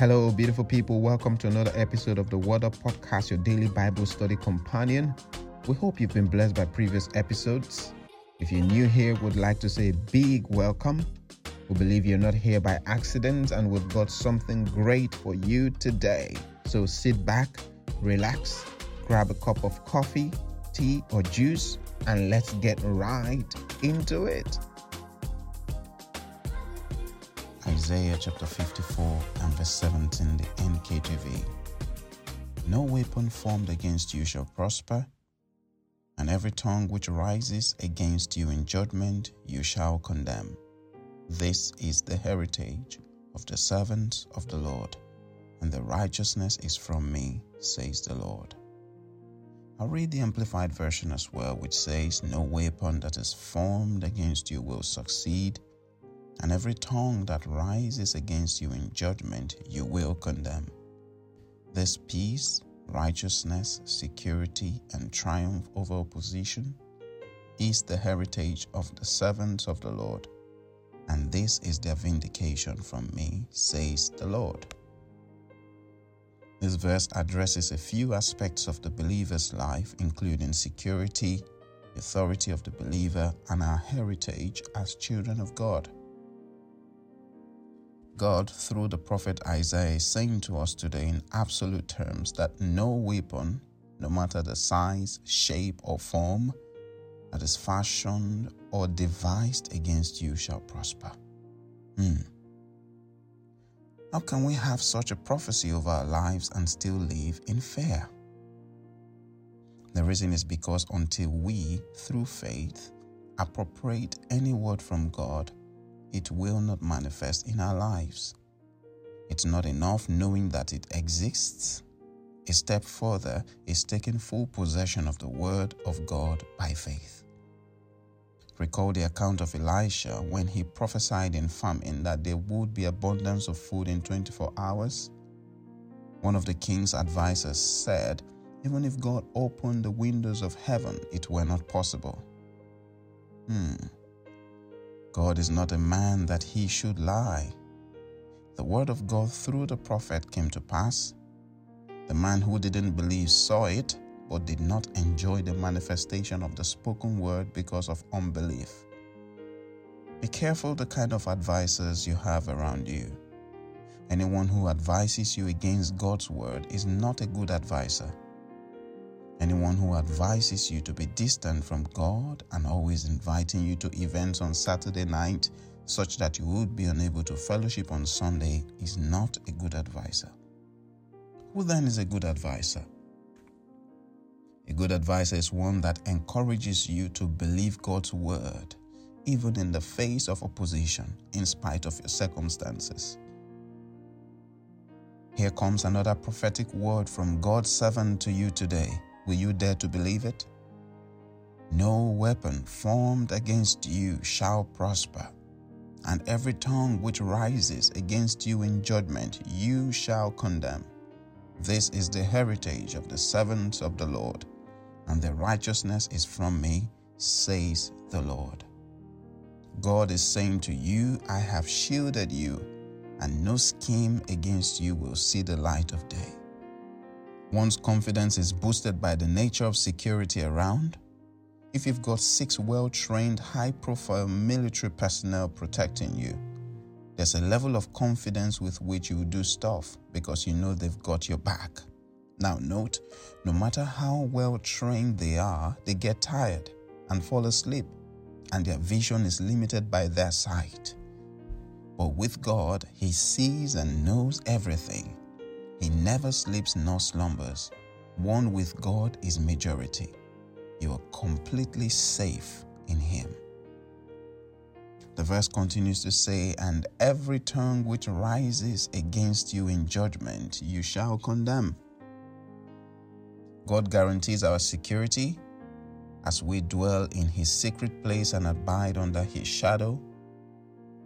Hello, beautiful people. Welcome to another episode of the Word Up Podcast, your daily Bible study companion. We hope you've been blessed by previous episodes. If you're new here, would like to say a big welcome. We believe you're not here by accident and we've got something great for you today. So sit back, relax, grab a cup of coffee, tea, or juice, and let's get right into it. Isaiah chapter 54 and verse 17, the NKJV. No weapon formed against you shall prosper, and every tongue which rises against you in judgment you shall condemn. This is the heritage of the servants of the Lord, and the righteousness is from me, says the Lord. I'll read the Amplified Version as well, which says, No weapon that is formed against you will succeed and every tongue that rises against you in judgment you will condemn. This peace, righteousness, security, and triumph over opposition is the heritage of the servants of the Lord, and this is their vindication from me, says the Lord. This verse addresses a few aspects of the believer's life, including security, authority of the believer, and our heritage as children of God. God, through the prophet Isaiah, is saying to us today in absolute terms that no weapon, no matter the size, shape, or form, that is fashioned or devised against you shall prosper. Hmm. How can we have such a prophecy over our lives and still live in fear? The reason is because until we, through faith, appropriate any word from God, it will not manifest in our lives. It's not enough knowing that it exists. A step further is taking full possession of the Word of God by faith. Recall the account of Elisha when he prophesied in famine that there would be abundance of food in 24 hours. One of the king's advisers said, Even if God opened the windows of heaven, it were not possible. Hmm. God is not a man that he should lie. The word of God through the prophet came to pass. The man who didn't believe saw it, but did not enjoy the manifestation of the spoken word because of unbelief. Be careful the kind of advisors you have around you. Anyone who advises you against God's word is not a good advisor. Anyone who advises you to be distant from God and always inviting you to events on Saturday night such that you would be unable to fellowship on Sunday is not a good advisor. Who then is a good advisor? A good advisor is one that encourages you to believe God's word, even in the face of opposition, in spite of your circumstances. Here comes another prophetic word from God's servant to you today. Will you dare to believe it? No weapon formed against you shall prosper, and every tongue which rises against you in judgment you shall condemn. This is the heritage of the servants of the Lord, and their righteousness is from me, says the Lord. God is saying to you, I have shielded you, and no scheme against you will see the light of day. One's confidence is boosted by the nature of security around. If you've got six well trained, high profile military personnel protecting you, there's a level of confidence with which you do stuff because you know they've got your back. Now, note no matter how well trained they are, they get tired and fall asleep, and their vision is limited by their sight. But with God, He sees and knows everything he never sleeps nor slumbers. One with God is majority. You are completely safe in Him. The verse continues to say, And every tongue which rises against you in judgment, you shall condemn. God guarantees our security as we dwell in His secret place and abide under His shadow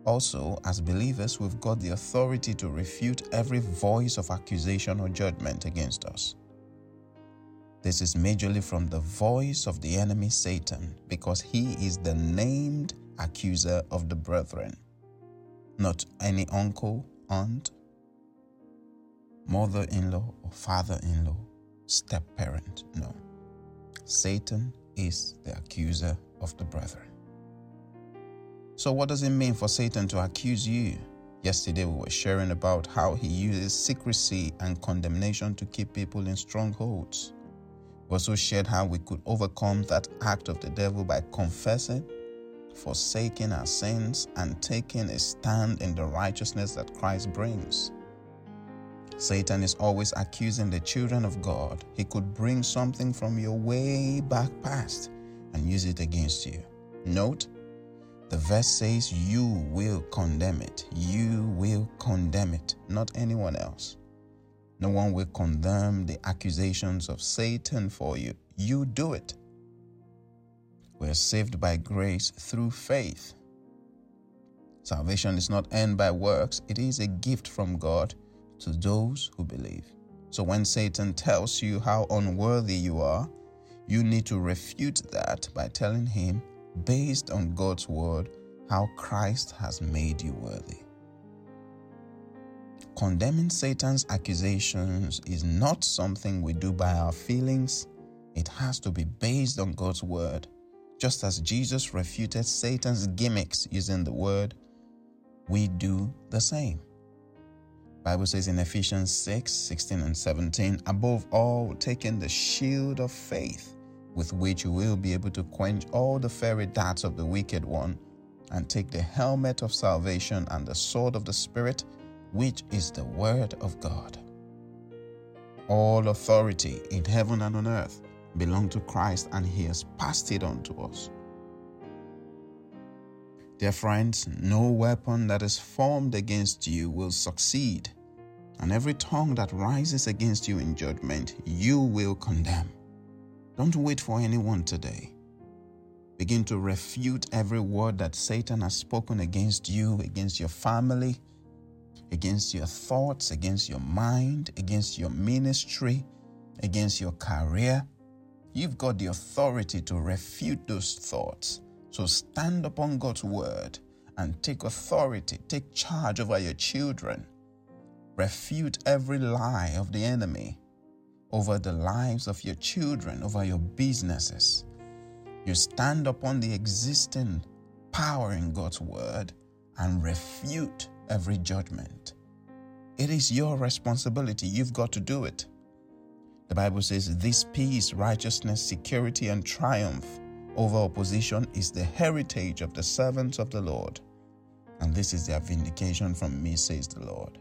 also, as believers, we've got the authority to refute every voice of accusation or judgment against us. This is majorly from the voice of the enemy Satan, because he is the named accuser of the brethren, not any uncle, aunt, mother in law or father in law, step parent. No. Satan is the accuser of the brethren. So, what does it mean for Satan to accuse you? Yesterday, we were sharing about how he uses secrecy and condemnation to keep people in strongholds. We also shared how we could overcome that act of the devil by confessing, forsaking our sins, and taking a stand in the righteousness that Christ brings. Satan is always accusing the children of God. He could bring something from your way back past and use it against you. Note, the verse says, You will condemn it. You will condemn it, not anyone else. No one will condemn the accusations of Satan for you. You do it. We're saved by grace through faith. Salvation is not earned by works, it is a gift from God to those who believe. So when Satan tells you how unworthy you are, you need to refute that by telling him, based on God's word, how Christ has made you worthy. Condemning Satan's accusations is not something we do by our feelings, it has to be based on God's word. Just as Jesus refuted Satan's gimmicks using the word, we do the same. Bible says in Ephesians 6 16 and 17, above all, taking the shield of faith, with which you will be able to quench all the fiery darts of the wicked one, and take the helmet of salvation and the sword of the Spirit, which is the Word of God. All authority in heaven and on earth belong to Christ, and He has passed it on to us. Dear friends, no weapon that is formed against you will succeed, and every tongue that rises against you in judgment, you will condemn. Don't wait for anyone today. Begin to refute every word that Satan has spoken against you, against your family, against your thoughts, against your mind, against your ministry, against your career. You've got the authority to refute those thoughts so stand upon God's word and take authority, take charge over your children. Refute every lie of the enemy over the lives of your children, over your businesses. You stand upon the existing power in God's word and refute every judgment. It is your responsibility. You've got to do it. The Bible says, This peace, righteousness, security, and triumph over opposition is the heritage of the servants of the Lord, and this is their vindication from me, says the Lord.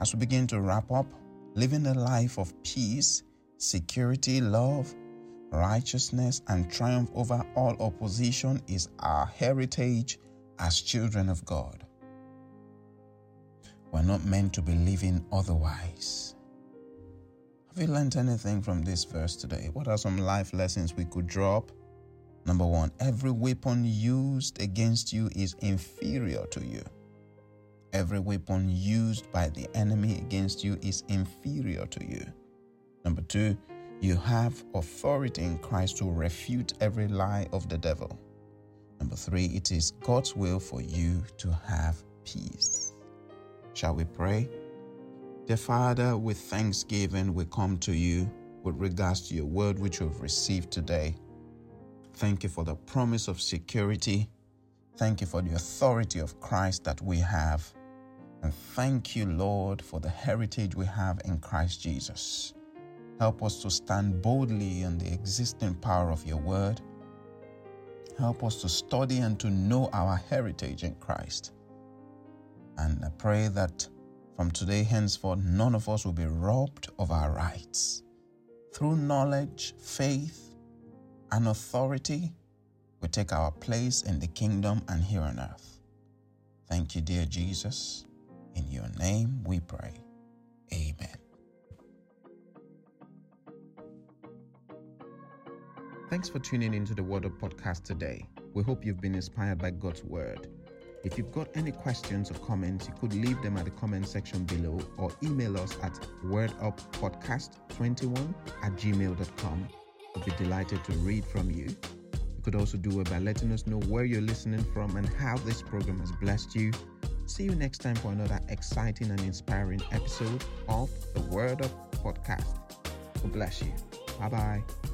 As we begin to wrap up, living a life of peace, security, love, righteousness, and triumph over all opposition is our heritage as children of God. We're not meant to be living otherwise. Have you learned anything from this verse today? What are some life lessons we could drop? Number one, every weapon used against you is inferior to you. Every weapon used by the enemy against you is inferior to you. Number two, you have authority in Christ to refute every lie of the devil. Number three, it is God's will for you to have peace. Shall we pray? Dear Father, with thanksgiving, we come to you with regards to your word which we've received today. Thank you for the promise of security. Thank you for the authority of Christ that we have. And thank you, Lord, for the heritage we have in Christ Jesus. Help us to stand boldly in the existing power of your word. Help us to study and to know our heritage in Christ. And I pray that from today henceforth, none of us will be robbed of our rights. Through knowledge, faith, and authority we take our place in the kingdom and here on earth. Thank you, dear Jesus. In your name we pray. Amen. Thanks for tuning into the Word Up podcast today. We hope you've been inspired by God's Word. If you've got any questions or comments, you could leave them at the comment section below or email us at worduppodcast21 at gmail.com We'll be delighted to read from you. You could also do it by letting us know where you're listening from and how this program has blessed you. See you next time for another exciting and inspiring episode of the Word Up Podcast. God bless you. Bye bye.